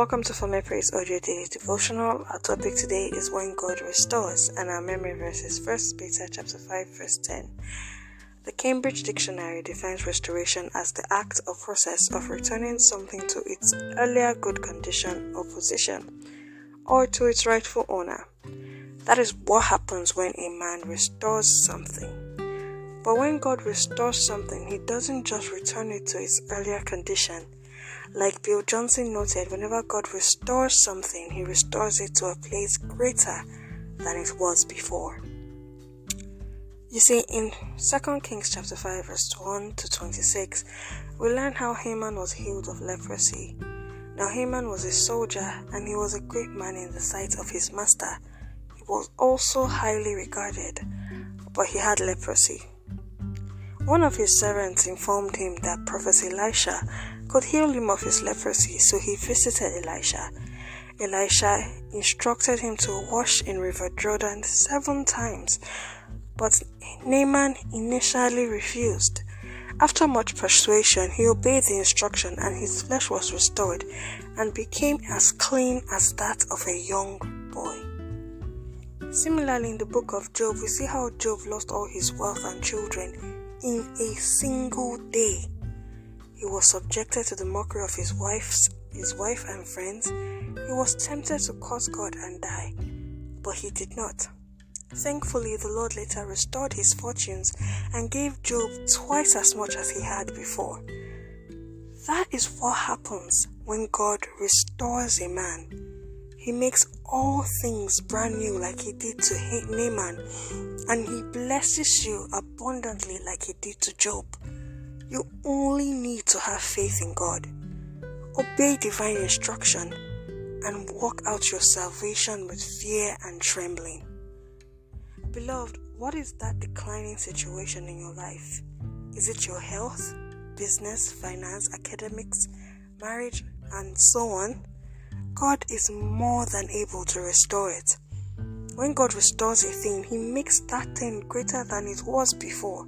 Welcome to For Praise Audio Daily Devotional. Our topic today is when God restores, and our memory verse is 1 Peter chapter 5, verse 10. The Cambridge Dictionary defines restoration as the act or process of returning something to its earlier good condition or position, or to its rightful owner. That is what happens when a man restores something. But when God restores something, He doesn't just return it to its earlier condition like Bill Johnson noted, whenever God restores something, he restores it to a place greater than it was before. You see, in 2 Kings chapter 5, verse 1 to 26, we learn how Naaman was healed of leprosy. Now, Naaman was a soldier and he was a great man in the sight of his master. He was also highly regarded, but he had leprosy. One of his servants informed him that Prophet Elisha could heal him of his leprosy, so he visited Elisha. Elisha instructed him to wash in River Jordan seven times, but Naaman initially refused. After much persuasion, he obeyed the instruction, and his flesh was restored and became as clean as that of a young boy. Similarly, in the book of Job, we see how Job lost all his wealth and children in a single day. He was subjected to the mockery of his wife's his wife and friends. He was tempted to curse God and die, but he did not. Thankfully, the Lord later restored his fortunes and gave Job twice as much as he had before. That is what happens when God restores a man. He makes all things brand new, like he did to Naaman, and he blesses you abundantly, like he did to Job. You only need to have faith in God, obey divine instruction, and walk out your salvation with fear and trembling. Beloved, what is that declining situation in your life? Is it your health, business, finance, academics, marriage, and so on? God is more than able to restore it. When God restores a thing, He makes that thing greater than it was before.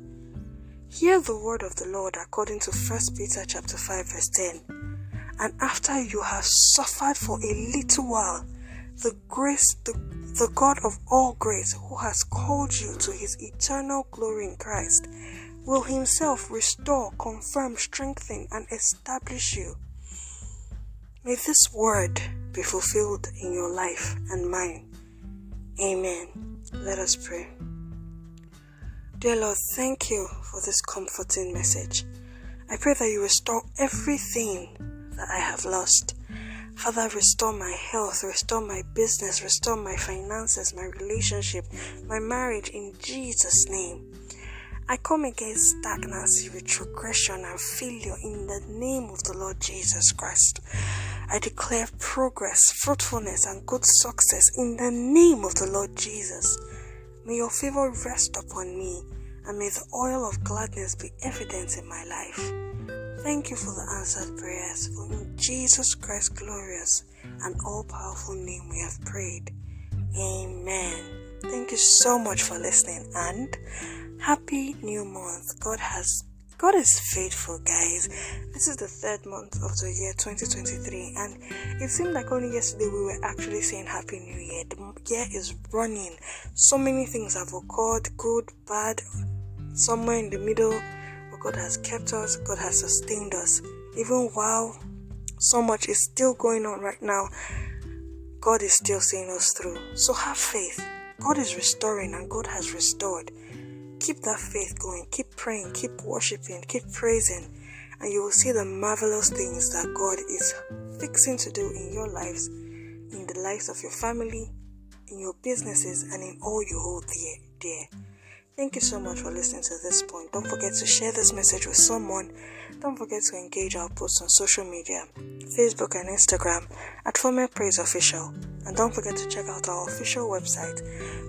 Hear the word of the Lord according to 1 Peter chapter 5 verse 10. And after you have suffered for a little while, the grace, the, the God of all grace, who has called you to his eternal glory in Christ, will himself restore, confirm, strengthen, and establish you. May this word be fulfilled in your life and mine. Amen. Let us pray. Dear Lord, thank you for this comforting message. I pray that you restore everything that I have lost. Father, restore my health, restore my business, restore my finances, my relationship, my marriage in Jesus' name. I come against stagnancy, retrogression, and failure in the name of the Lord Jesus Christ. I declare progress, fruitfulness, and good success in the name of the Lord Jesus. May your favor rest upon me, and may the oil of gladness be evident in my life. Thank you for the answered prayers, for in Jesus Christ's glorious and all powerful name we have prayed. Amen. Thank you so much for listening and happy new month. God has God is faithful, guys. This is the third month of the year 2023, and it seemed like only yesterday we were actually saying Happy New Year. The year is running, so many things have occurred good, bad, somewhere in the middle. But God has kept us, God has sustained us. Even while so much is still going on right now, God is still seeing us through. So have faith. God is restoring, and God has restored keep that faith going, keep praying, keep worshiping, keep praising, and you will see the marvelous things that God is fixing to do in your lives, in the lives of your family, in your businesses, and in all you hold dear. Thank you so much for listening to this point. Don't forget to share this message with someone. Don't forget to engage our posts on social media, Facebook and Instagram at Former Praise Official. And don't forget to check out our official website,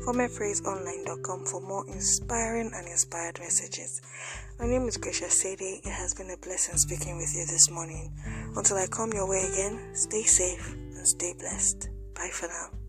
formerpraiseonline.com for more inspiring and inspired messages. My name is Gracia Sadie. It has been a blessing speaking with you this morning. Until I come your way again, stay safe and stay blessed. Bye for now.